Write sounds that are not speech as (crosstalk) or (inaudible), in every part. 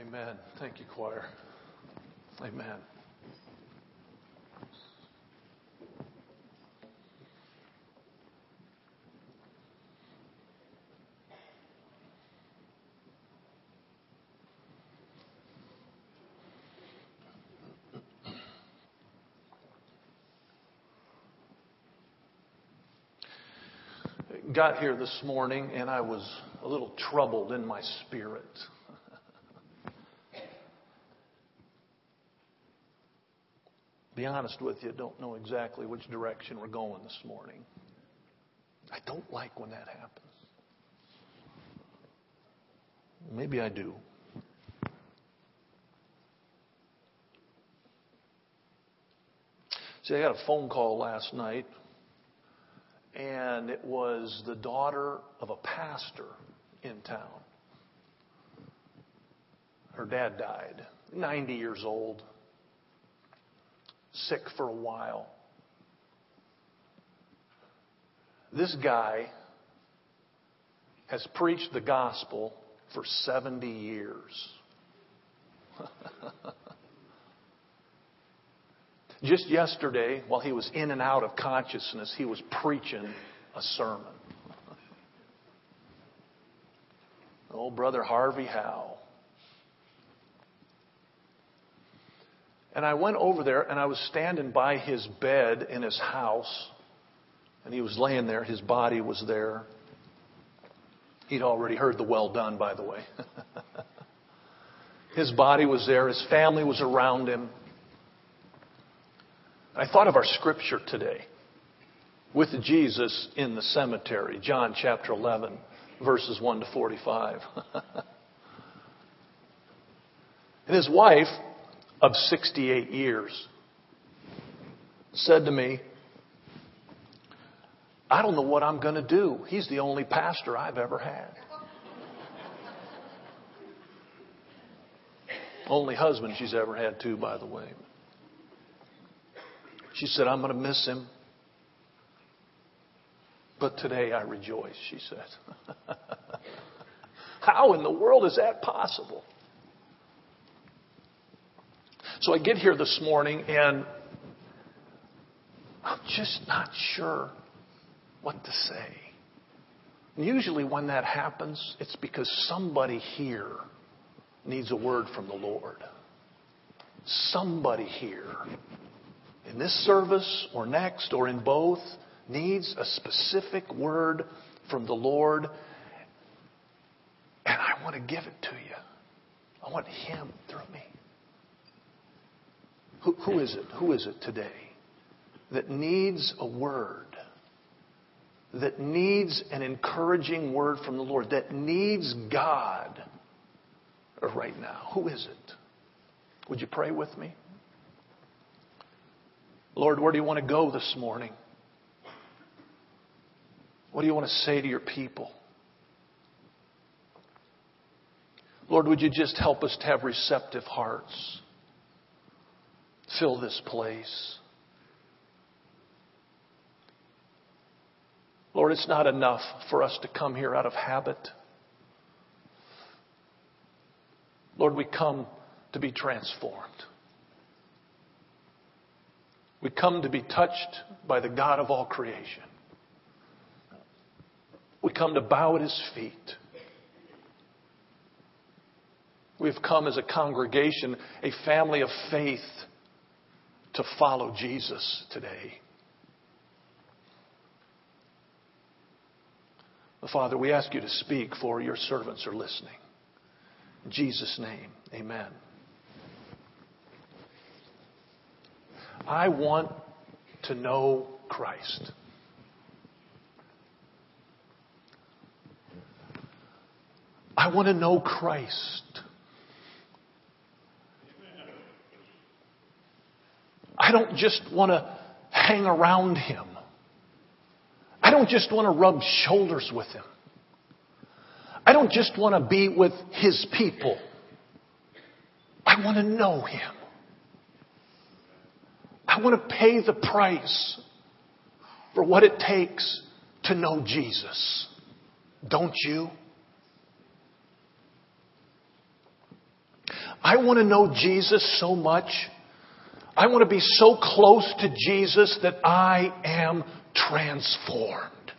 Amen. Thank you, choir. Amen. Got here this morning and I was a little troubled in my spirit. Be honest with you, don't know exactly which direction we're going this morning. I don't like when that happens. Maybe I do. See, I got a phone call last night, and it was the daughter of a pastor in town. Her dad died, 90 years old, sick for a while. This guy has preached the gospel for 70 years. (laughs) Just yesterday, while he was in and out of consciousness, he was preaching a sermon. Old Brother Harvey Howe. And I went over there and I was standing by his bed in his house. And he was laying there. His body was there. He'd already heard the well done, by the way. (laughs) his body was there. His family was around him. I thought of our scripture today with Jesus in the cemetery, John chapter 11, verses 1 to 45. (laughs) and his wife of 68 years said to me, I don't know what I'm going to do. He's the only pastor I've ever had. (laughs) only husband she's ever had, too, by the way. She said, I'm going to miss him. But today I rejoice, she said. (laughs) How in the world is that possible? So I get here this morning and I'm just not sure what to say. And usually when that happens, it's because somebody here needs a word from the Lord. Somebody here in this service or next or in both needs a specific word from the Lord. And I want to give it to you. I want Him through me. Who, who is it? Who is it today that needs a word? That needs an encouraging word from the Lord? That needs God right now? Who is it? Would you pray with me? Lord, where do you want to go this morning? What do you want to say to your people? Lord, would you just help us to have receptive hearts? Fill this place. Lord, it's not enough for us to come here out of habit. Lord, we come to be transformed. We come to be touched by the God of all creation. We come to bow at his feet. We've come as a congregation, a family of faith to follow Jesus today. Father, we ask you to speak, for your servants are listening. In Jesus' name, amen. I want to know Christ. I want to know Christ. I don't just want to hang around him. I don't just want to rub shoulders with him. I don't just want to be with his people. I want to know him. I want to pay the price for what it takes to know Jesus. Don't you? I want to know Jesus so much. I want to be so close to Jesus that I am transformed.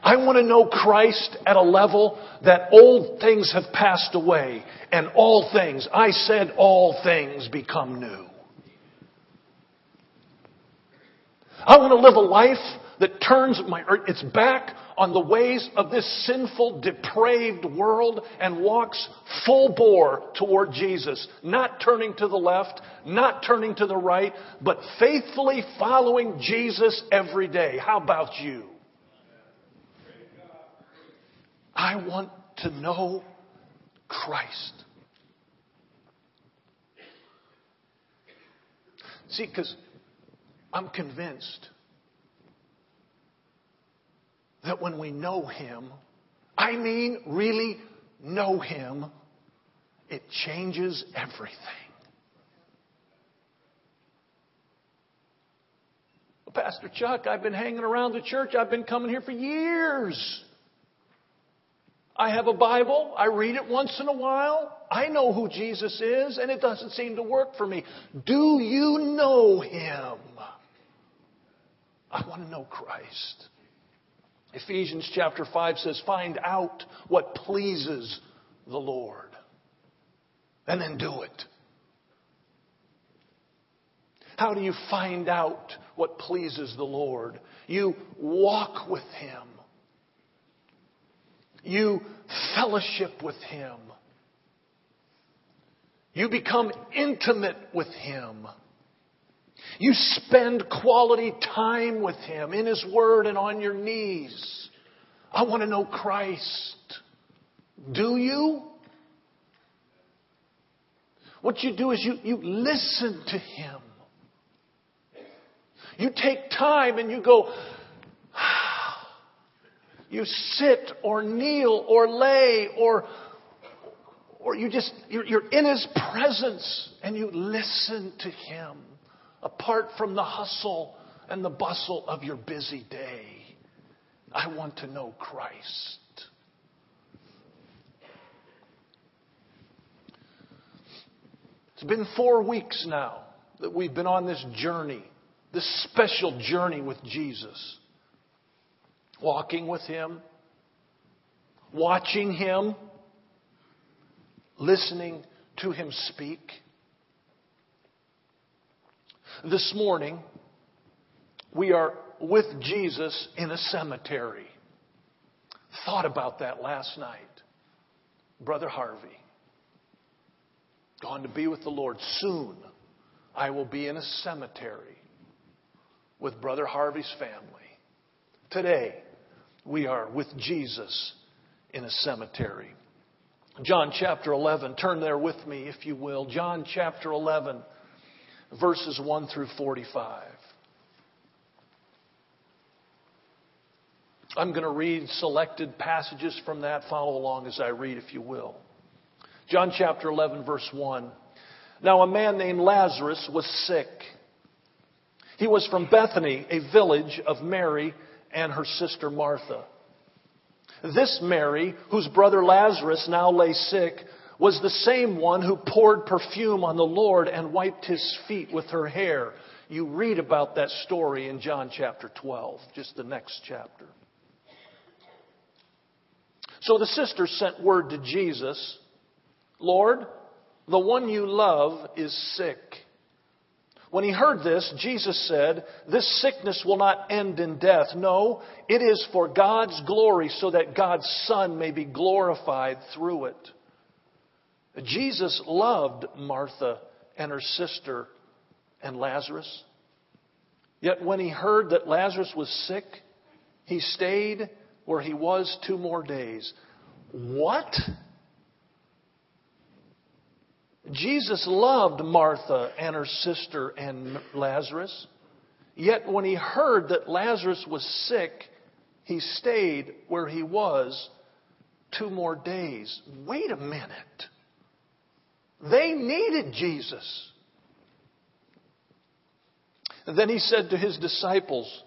I want to know Christ at a level that old things have passed away and all things, I said all things become new. I want to live a life that turns my, earth its back on the ways of this sinful, depraved world and walks full bore toward Jesus. Not turning to the left, not turning to the right, but faithfully following Jesus every day. How about you? I want to know Christ. See, because I'm convinced that when we know Him, I mean really know Him, it changes everything. Pastor Chuck, I've been hanging around the church. I've been coming here for years. I have a Bible. I read it once in a while. I know who Jesus is, and it doesn't seem to work for me. Do you know Him? I want to know Christ. Ephesians chapter 5 says, Find out what pleases the Lord, and then do it. How do you find out what pleases the Lord? You walk with Him. You fellowship with Him. You become intimate with Him. You spend quality time with Him in His Word and on your knees. I want to know Christ. Do you? What you do is you, you listen to Him. You take time and you go, (sighs) you sit or kneel or lay or or you just you're, you're in his presence and you listen to him apart from the hustle and the bustle of your busy day. I want to know Christ. It's been four weeks now that we've been on this journey, this special journey with Jesus. Walking with Him, watching Him, listening to Him speak. This morning, we are with Jesus in a cemetery. Thought about that last night. Brother Harvey, gone to be with the Lord. Soon, I will be in a cemetery with Brother Harvey's family. Today, we are with Jesus in a cemetery. John chapter 11, turn there with me if you will. John chapter 11 verses 1 through 45. I'm going to read selected passages from that. Follow along as I read, if you will. John chapter 11, verse 1. Now, a man named Lazarus was sick. He was from Bethany, a village of Mary and her sister Martha. This Mary, whose brother Lazarus now lay sick, was the same one who poured perfume on the Lord and wiped his feet with her hair. You read about that story in John chapter 12, just the next chapter. So the sisters sent word to Jesus Lord, the one you love is sick. When he heard this, Jesus said, This sickness will not end in death. No, it is for God's glory so that God's Son may be glorified through it. Jesus loved Martha and her sister and Lazarus. Yet when he heard that Lazarus was sick, he stayed where he was two more days. What? Jesus loved Martha and her sister and Lazarus. Yet when he heard that Lazarus was sick, he stayed where he was two more days. Wait a minute. They needed Jesus. And then he said to his disciples,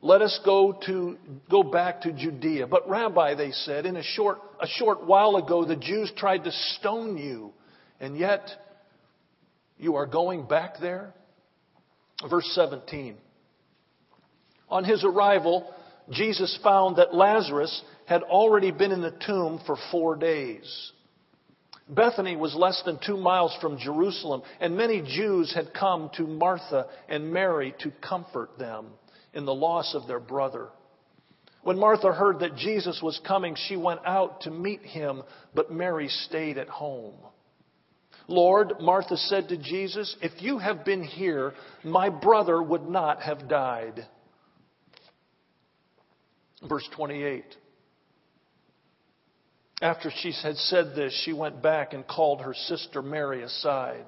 let us go to go back to Judea. But Rabbi, they said, in a short a short while ago the Jews tried to stone you, and yet you are going back there? Verse 17. On his arrival, Jesus found that Lazarus had already been in the tomb for four days. Bethany was less than two miles from Jerusalem, and many Jews had come to Martha and Mary to comfort them in the loss of their brother. When Martha heard that Jesus was coming, she went out to meet him, but Mary stayed at home. Lord, Martha said to Jesus, if you had been here, my brother would not have died. Verse 28. After she had said this, she went back and called her sister Mary aside.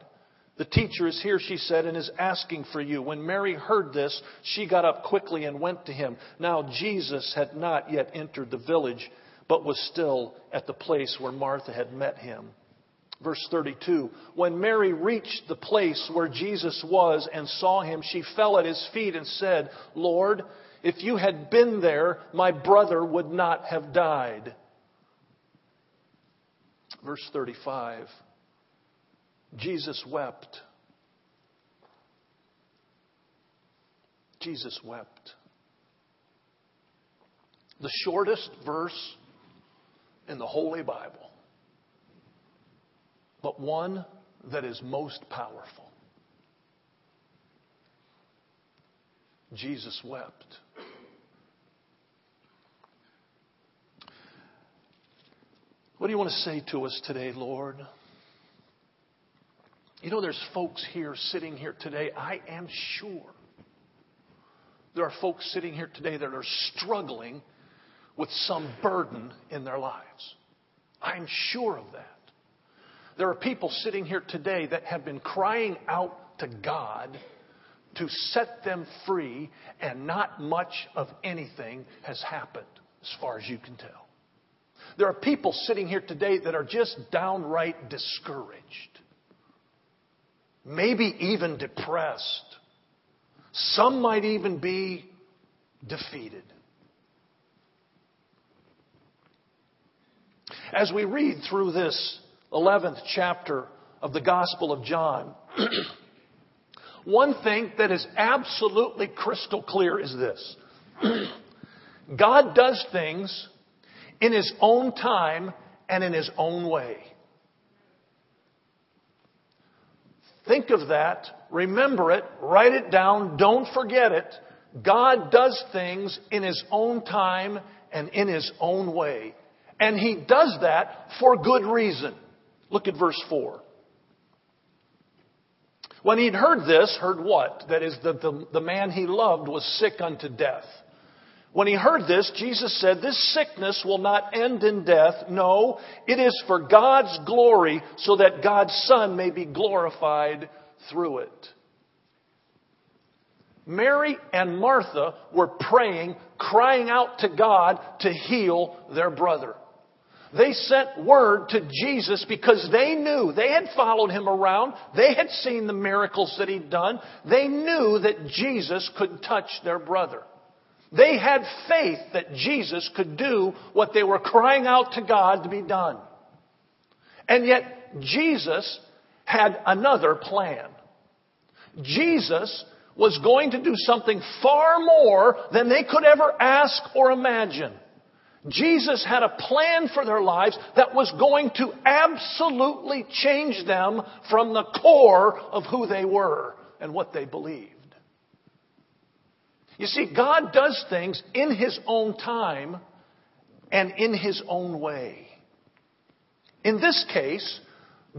The teacher is here, she said, and is asking for you. When Mary heard this, she got up quickly and went to him. Now, Jesus had not yet entered the village, but was still at the place where Martha had met him. Verse 32 When Mary reached the place where Jesus was and saw him, she fell at his feet and said, Lord, if you had been there, my brother would not have died. Verse 35 Jesus wept. Jesus wept. The shortest verse in the Holy Bible, but one that is most powerful. Jesus wept. What do you want to say to us today, Lord? You know, there's folks here sitting here today, I am sure. There are folks sitting here today that are struggling with some burden in their lives. I'm sure of that. There are people sitting here today that have been crying out to God to set them free, and not much of anything has happened, as far as you can tell. There are people sitting here today that are just downright discouraged, maybe even depressed. Some might even be defeated. As we read through this 11th chapter of the Gospel of John, (clears throat) one thing that is absolutely crystal clear is this (clears throat) God does things in His own time and in His own way. Think of that, remember it, write it down, don't forget it. God does things in His own time and in His own way. And He does that for good reason. Look at verse 4. When he'd heard this, heard what? That is, that the, the man he loved was sick unto death. When he heard this, Jesus said, This sickness will not end in death. No, it is for God's glory, so that God's Son may be glorified through it. Mary and Martha were praying, crying out to God to heal their brother. They sent word to Jesus because they knew, they had followed him around, they had seen the miracles that he'd done, they knew that Jesus could touch their brother. They had faith that Jesus could do what they were crying out to God to be done. And yet, Jesus had another plan. Jesus was going to do something far more than they could ever ask or imagine. Jesus had a plan for their lives that was going to absolutely change them from the core of who they were and what they believed. You see, God does things in His own time and in His own way. In this case,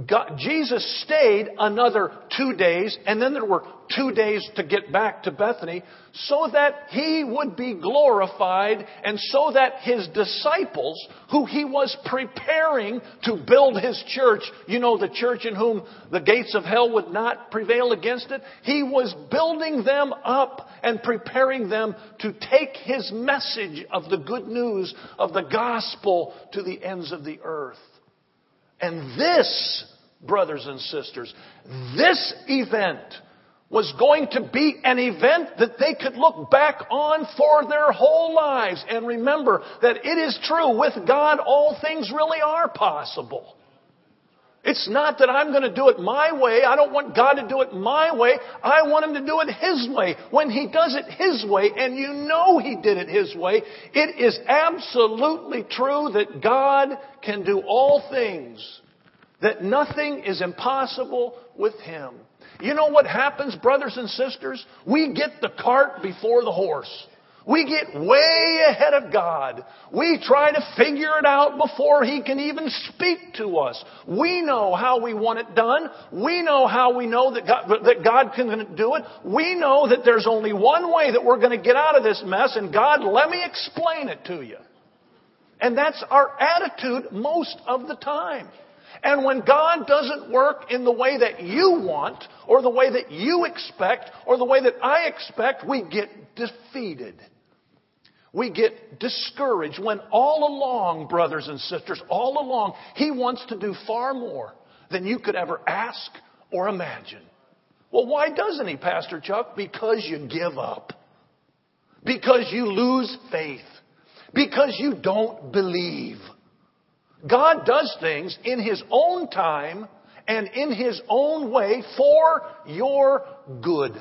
God, Jesus stayed another two days, and then there were two days to get back to Bethany, so that he would be glorified, and so that his disciples, who he was preparing to build his church, you know, the church in whom the gates of hell would not prevail against it, he was building them up and preparing them to take his message of the good news of the gospel to the ends of the earth. And this, brothers and sisters, this event was going to be an event that they could look back on for their whole lives and remember that it is true with God all things really are possible. It's not that I'm going to do it my way. I don't want God to do it my way. I want Him to do it His way. When He does it His way, and you know He did it His way, it is absolutely true that God can do all things. That nothing is impossible with Him. You know what happens, brothers and sisters? We get the cart before the horse. We get way ahead of God. We try to figure it out before He can even speak to us. We know how we want it done. We know how we know that God, that God can do it. We know that there's only one way that we're going to get out of this mess, and God, let me explain it to you. And that's our attitude most of the time. And when God doesn't work in the way that you want, or the way that you expect, or the way that I expect, we get defeated. We get discouraged when all along, brothers and sisters, all along, He wants to do far more than you could ever ask or imagine. Well, why doesn't He, Pastor Chuck? Because you give up. Because you lose faith. Because you don't believe. God does things in His own time and in His own way for your good.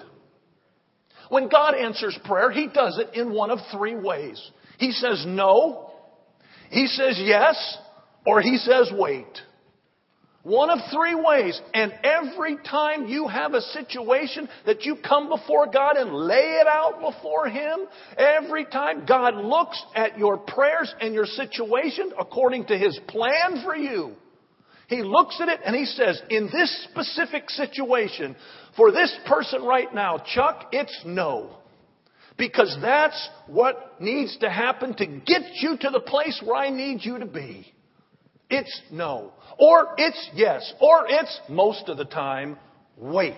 When God answers prayer, He does it in one of three ways. He says no, He says yes, or He says wait. One of three ways. And every time you have a situation that you come before God and lay it out before Him, every time God looks at your prayers and your situation according to His plan for you. He looks at it and he says, in this specific situation, for this person right now, Chuck, it's no. Because that's what needs to happen to get you to the place where I need you to be. It's no. Or it's yes. Or it's most of the time, wait.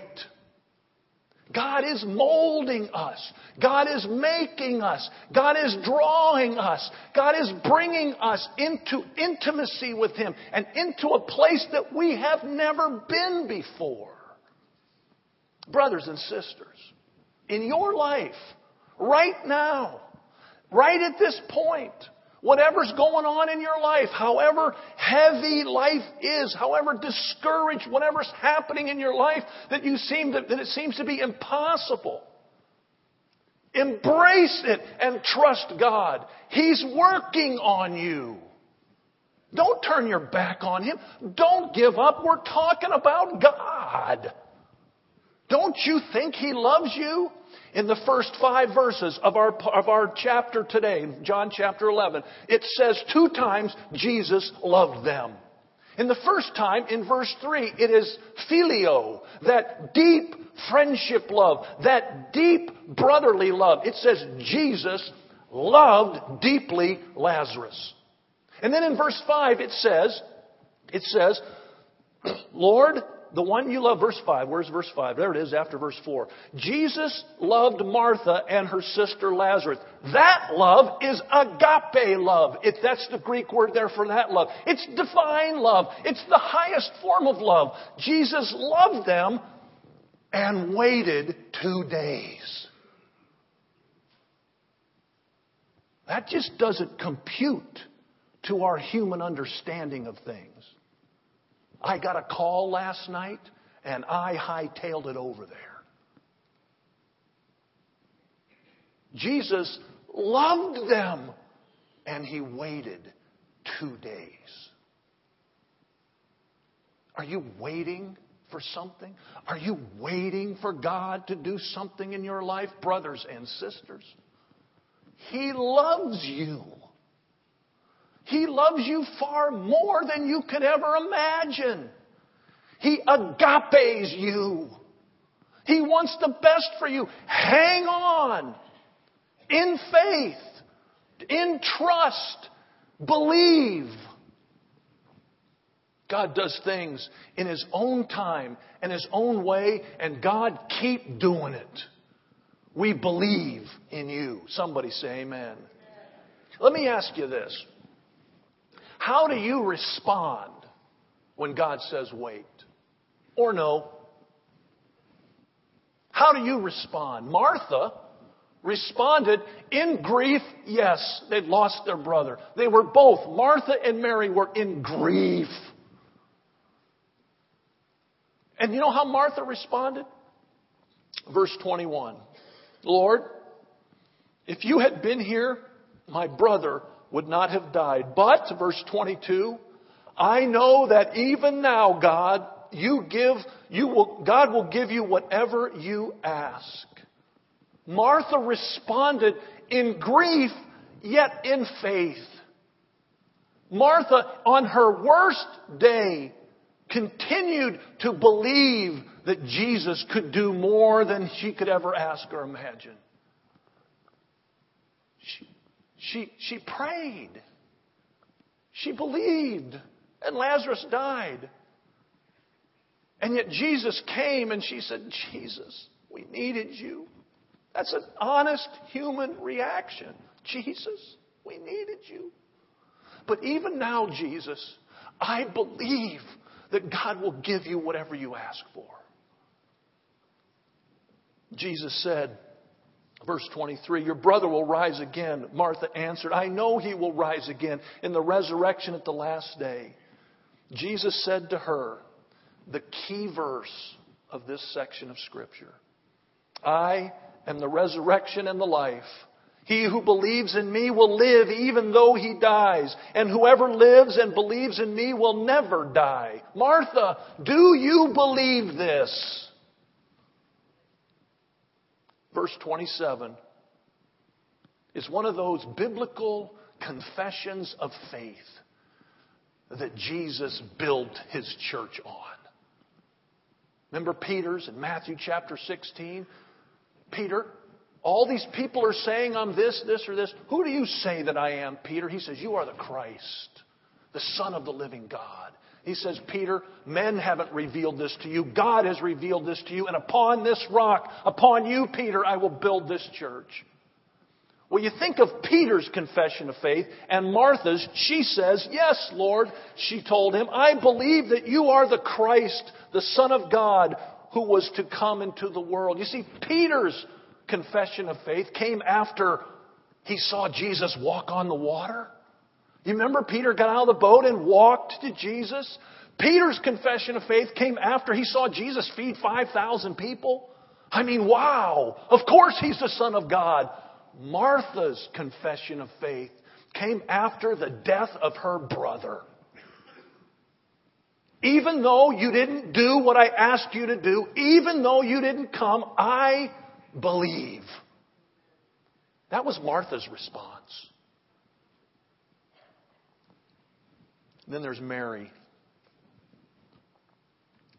God is molding us. God is making us. God is drawing us. God is bringing us into intimacy with Him and into a place that we have never been before. Brothers and sisters, in your life, right now, right at this point, Whatever's going on in your life, however heavy life is, however discouraged, whatever's happening in your life that you seem to, that it seems to be impossible. Embrace it and trust God. He's working on you. Don't turn your back on Him. Don't give up. We're talking about God. Don't you think He loves you? In the first five verses of our, of our chapter today, John chapter 11, it says two times Jesus loved them. In the first time, in verse 3, it is phileo, that deep friendship love, that deep brotherly love. It says Jesus loved deeply Lazarus. And then in verse 5, it says, it says, (clears throat) Lord, the one you love, verse 5. Where's verse 5? There it is after verse 4. Jesus loved Martha and her sister Lazarus. That love is agape love. It, that's the Greek word there for that love. It's divine love. It's the highest form of love. Jesus loved them and waited two days. That just doesn't compute to our human understanding of things. I got a call last night and I hightailed it over there. Jesus loved them and he waited two days. Are you waiting for something? Are you waiting for God to do something in your life, brothers and sisters? He loves you. He loves you far more than you could ever imagine. He agapes you. He wants the best for you. Hang on. In faith. In trust. Believe. God does things in His own time and His own way, and God keep doing it. We believe in you. Somebody say amen. Let me ask you this. How do you respond when God says wait? Or no? How do you respond? Martha responded in grief. Yes, they'd lost their brother. They were both, Martha and Mary were in grief. And you know how Martha responded? Verse 21. Lord, if you had been here, my brother would not have died. But, verse 22, I know that even now, God, you give, you will, God will give you whatever you ask. Martha responded in grief, yet in faith. Martha, on her worst day, continued to believe that Jesus could do more than she could ever ask or imagine. She, she, prayed. She believed. And Lazarus died. And yet Jesus came and she said, Jesus, we needed you. That's an honest human reaction. Jesus, we needed you. But even now, Jesus, I believe that God will give you whatever you ask for. Jesus said, verse 23, Your brother will rise again. Martha answered, I know he will rise again in the resurrection at the last day. Jesus said to her, the key verse of this section of Scripture I am the resurrection and the life. He who believes in me will live even though he dies, and whoever lives and believes in me will never die. Martha, do you believe this? Verse 27 is one of those biblical confessions of faith that Jesus built his church on. Remember Peter's in Matthew chapter 16? Peter, all these people are saying I'm this, this, or this. Who do you say that I am, Peter? He says, You are the Christ, the Son of the living God. He says, Peter, men haven't revealed this to you. God has revealed this to you. And upon this rock, upon you, Peter, I will build this church. Well, you think of Peter's confession of faith and Martha's. She says, Yes, Lord. She told him, I believe that you are the Christ, the Son of God, who was to come into the world. You see, Peter's confession of faith came after he saw Jesus walk on the water. You remember Peter got out of the boat and walked to Jesus? Peter's confession of faith came after he saw Jesus feed 5,000 people. I mean, wow. Of course he's the Son of God. Martha's confession of faith came after the death of her brother. Even though you didn't do what I asked you to do, even though you didn't come, I believe. That was Martha's response. Then there's Mary.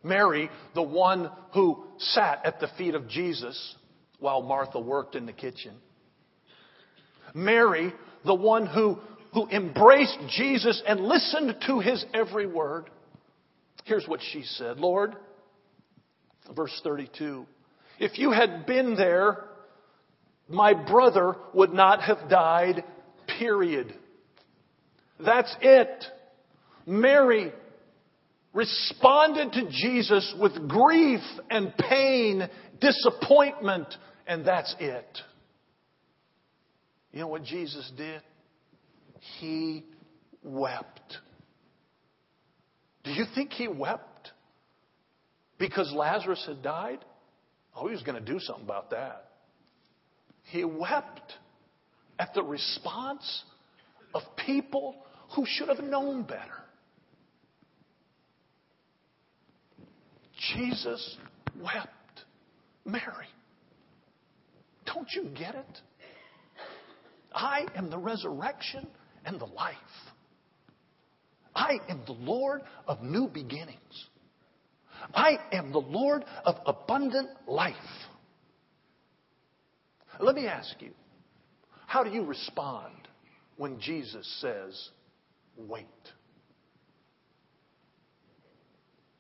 Mary, the one who sat at the feet of Jesus while Martha worked in the kitchen. Mary, the one who, who embraced Jesus and listened to his every word. Here's what she said Lord, verse 32, if you had been there, my brother would not have died, period. That's it. Mary responded to Jesus with grief and pain, disappointment, and that's it. You know what Jesus did? He wept. Do you think he wept because Lazarus had died? Oh, he was going to do something about that. He wept at the response of people who should have known better. Jesus wept. Mary, don't you get it? I am the resurrection and the life. I am the Lord of new beginnings. I am the Lord of abundant life. Let me ask you, how do you respond when Jesus says, wait?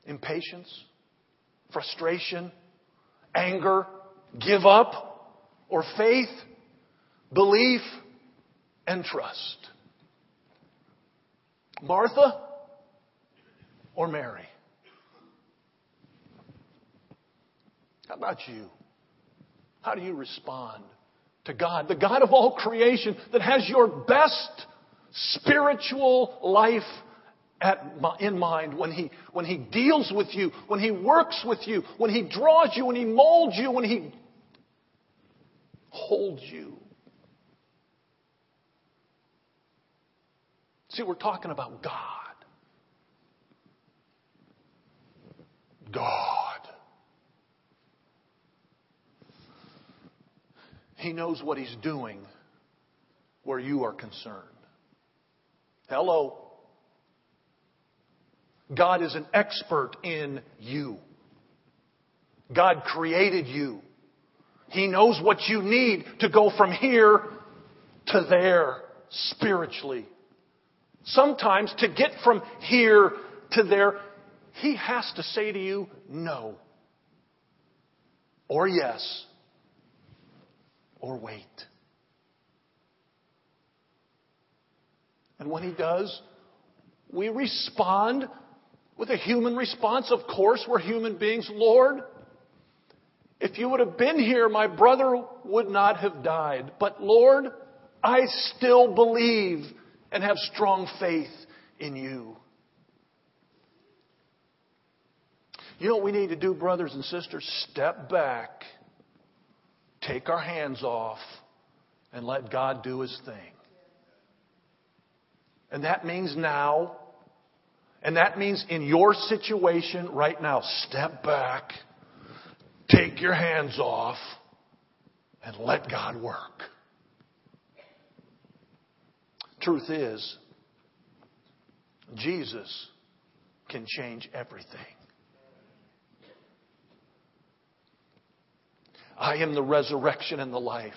Impatience? Frustration? Anger? Give up? Or faith? Belief? and trust? Martha or Mary? How about you? How do you respond to God, the God of all creation that has your best spiritual life at, in mind when he, when he deals with you, when he works with you, when he draws you, when he molds you, when he holds you? See, we're talking about God. God. He knows what He's doing where you are concerned. Hello. God is an expert in you. God created you. He knows what you need to go from here to there spiritually. Sometimes to get from here to there, He has to say to you, no. Or yes or wait. And when He does, we respond with a human response. Of course, we're human beings. Lord, if you would have been here, my brother would not have died. But Lord, I still believe and have strong faith in you. You know what we need to do, brothers and sisters? Step back take our hands off and let God do His thing. And that means now, and that means in your situation right now, step back, take your hands off, and let God work. Truth is, Jesus can change everything. I am the resurrection and the life.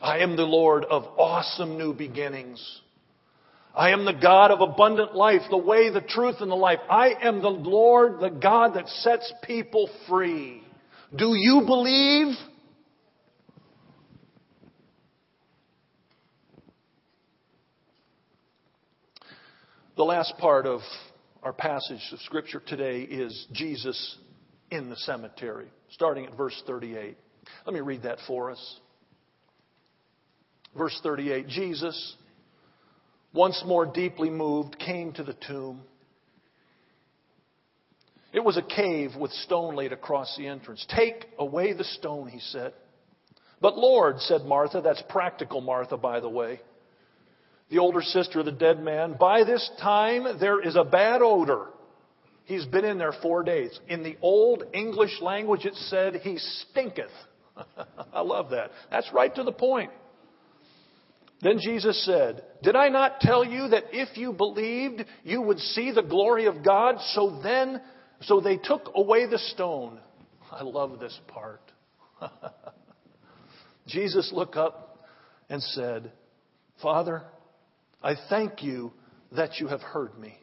I am the Lord of awesome new beginnings. I am the God of abundant life, the way, the truth, and the life. I am the Lord, the God that sets people free. Do you believe? The last part of our passage of Scripture today is Jesus in the cemetery, starting at verse 38. Let me read that for us. Verse 38 Jesus, once more deeply moved, came to the tomb. It was a cave with stone laid across the entrance. Take away the stone, he said. But Lord, said Martha, that's practical Martha, by the way, the older sister of the dead man, by this time there is a bad odor He's been in there four days. In the old English language, it said he stinketh. (laughs) I love that. That's right to the point. Then Jesus said, Did I not tell you that if you believed, you would see the glory of God? So then, so they took away the stone. I love this part. (laughs) Jesus looked up and said, Father, I thank you that you have heard me.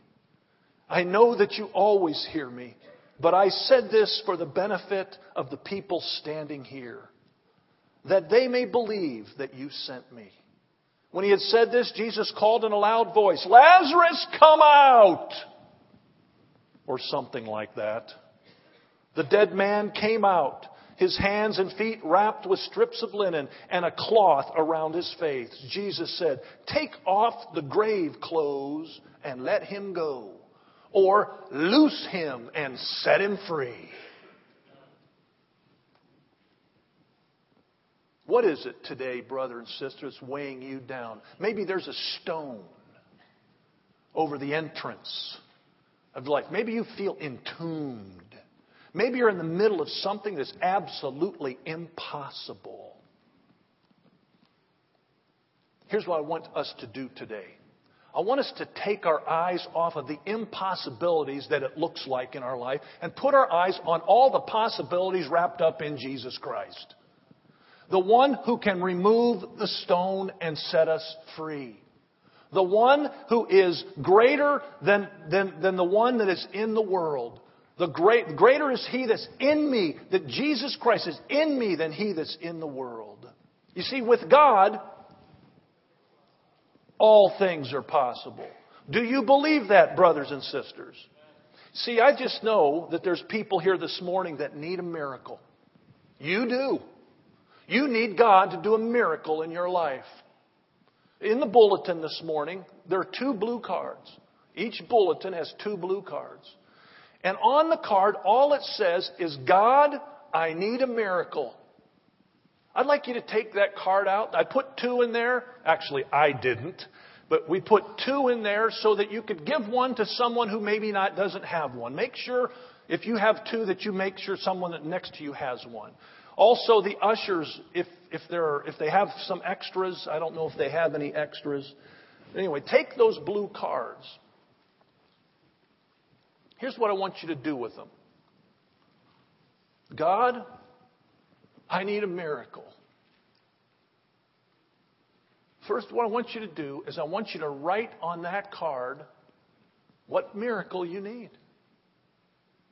I know that you always hear me, but I said this for the benefit of the people standing here, that they may believe that you sent me. When he had said this, Jesus called in a loud voice, Lazarus, come out! Or something like that. The dead man came out, his hands and feet wrapped with strips of linen and a cloth around his face. Jesus said, Take off the grave clothes and let him go or loose him and set him free. What is it today, brother and sister, that's weighing you down? Maybe there's a stone over the entrance of life. Maybe you feel entombed. Maybe you're in the middle of something that's absolutely impossible. Here's what I want us to do today I want us to take our eyes off of the impossibilities that it looks like in our life and put our eyes on all the possibilities wrapped up in Jesus Christ. The one who can remove the stone and set us free. The one who is greater than, than, than the one that is in the world. The great, greater is he that's in me, that Jesus Christ is in me than he that's in the world. You see, with God, all things are possible. Do you believe that, brothers and sisters? See, I just know that there's people here this morning that need a miracle. You do. You need God to do a miracle in your life. In the bulletin this morning, there are two blue cards. Each bulletin has two blue cards. And on the card, all it says is, God, I need a miracle. I'd like you to take that card out. I put two in there. Actually, I didn't. But we put two in there so that you could give one to someone who maybe not doesn't have one. Make sure if you have two that you make sure someone that next to you has one. Also, the ushers, if, if, are, if they have some extras, I don't know if they have any extras. Anyway, take those blue cards. Here's what I want you to do with them God, I need a miracle. First, what I want you to do is I want you to write on that card what miracle you need.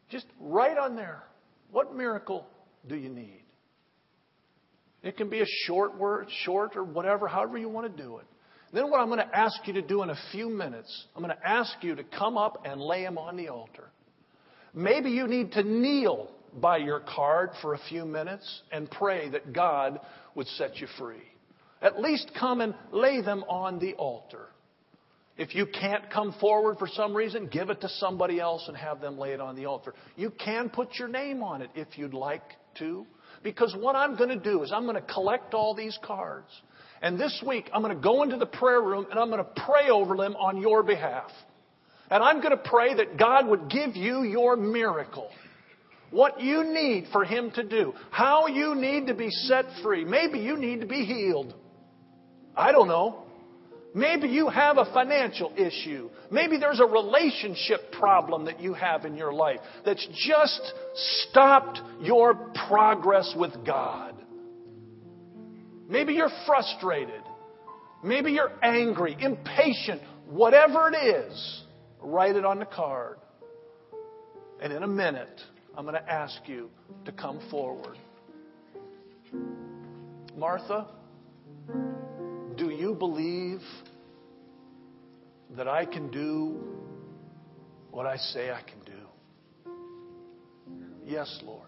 Just write on there. What miracle do you need? It can be a short word, short or whatever, however you want to do it. Then what I'm going to ask you to do in a few minutes, I'm going to ask you to come up and lay them on the altar. Maybe you need to kneel by your card for a few minutes and pray that God would set you free. At least come and lay them on the altar. If you can't come forward for some reason, give it to somebody else and have them lay it on the altar. You can put your name on it if you'd like to. Because what I'm going to do is I'm going to collect all these cards. And this week, I'm going to go into the prayer room and I'm going to pray over them on your behalf. And I'm going to pray that God would give you your miracle. What you need for Him to do. How you need to be set free. Maybe you need to be healed. I don't know. Maybe you have a financial issue. Maybe there's a relationship problem that you have in your life that's just stopped your progress with God. Maybe you're frustrated. Maybe you're angry, impatient, whatever it is, write it on the card. And in a minute, I'm going to ask you to come forward. Martha, you believe that I can do what I say I can do? Yes, Lord.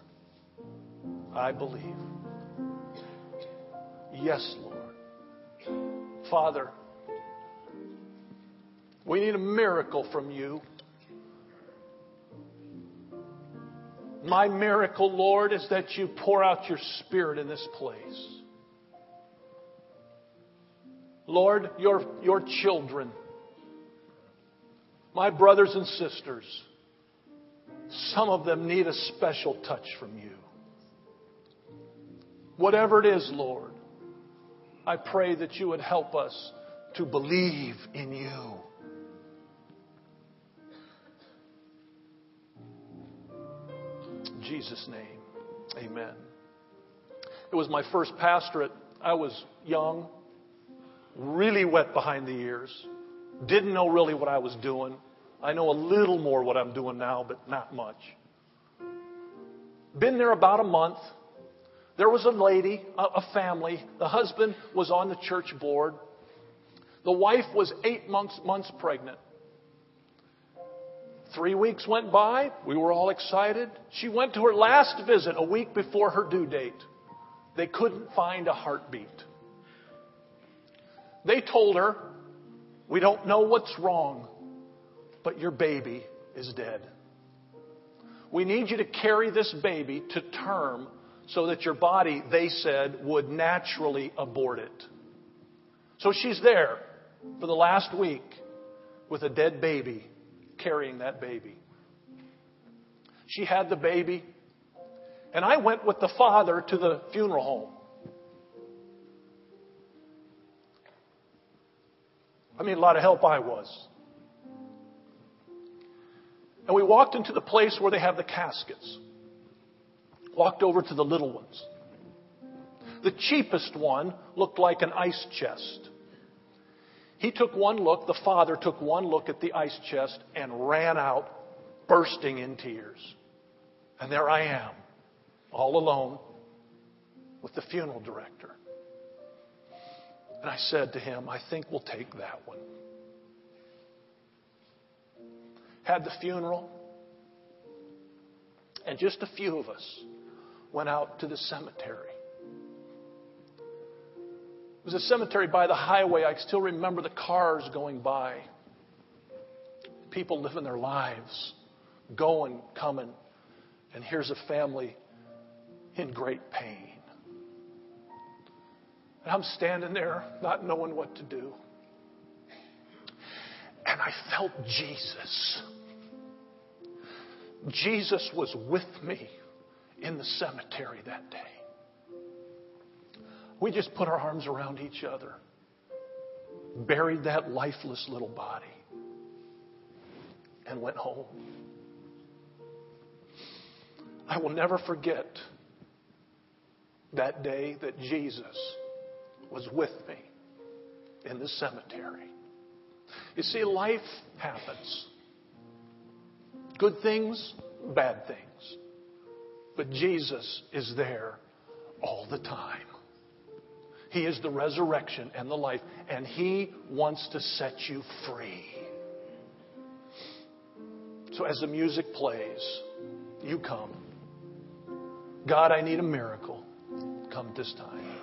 I believe. Yes, Lord. Father, we need a miracle from you. My miracle, Lord, is that you pour out your Spirit in this place. Lord, your, your children, my brothers and sisters, some of them need a special touch from you. Whatever it is, Lord, I pray that you would help us to believe in you. In Jesus' name, amen. It was my first pastorate. I was young, really wet behind the ears, didn't know really what I was doing. I know a little more what I'm doing now, but not much. Been there about a month. There was a lady, a family. The husband was on the church board. The wife was eight months, months pregnant. Three weeks went by. We were all excited. She went to her last visit a week before her due date. They couldn't find a heartbeat. They told her, We don't know what's wrong, but your baby is dead. We need you to carry this baby to term so that your body, they said, would naturally abort it. So she's there for the last week with a dead baby, carrying that baby. She had the baby, and I went with the father to the funeral home. I mean, a lot of help I was. And we walked into the place where they have the caskets. Walked over to the little ones. The cheapest one looked like an ice chest. He took one look, the father took one look at the ice chest and ran out, bursting in tears. And there I am, all alone with the funeral director. And I said to him, I think we'll take that one. Had the funeral, and just a few of us went out to the cemetery. It was a cemetery by the highway. I still remember the cars going by. People living their lives, going, coming. And here's a family in great pain. And I'm standing there not knowing what to do. And I felt Jesus. Jesus was with me in the cemetery that day. We just put our arms around each other, buried that lifeless little body, and went home. I will never forget that day that Jesus was with me in the cemetery. You see, life happens. Good things, bad things. But Jesus is there all the time. He is the resurrection and the life, and He wants to set you free. So as the music plays, you come. God, I need a miracle. Come this time.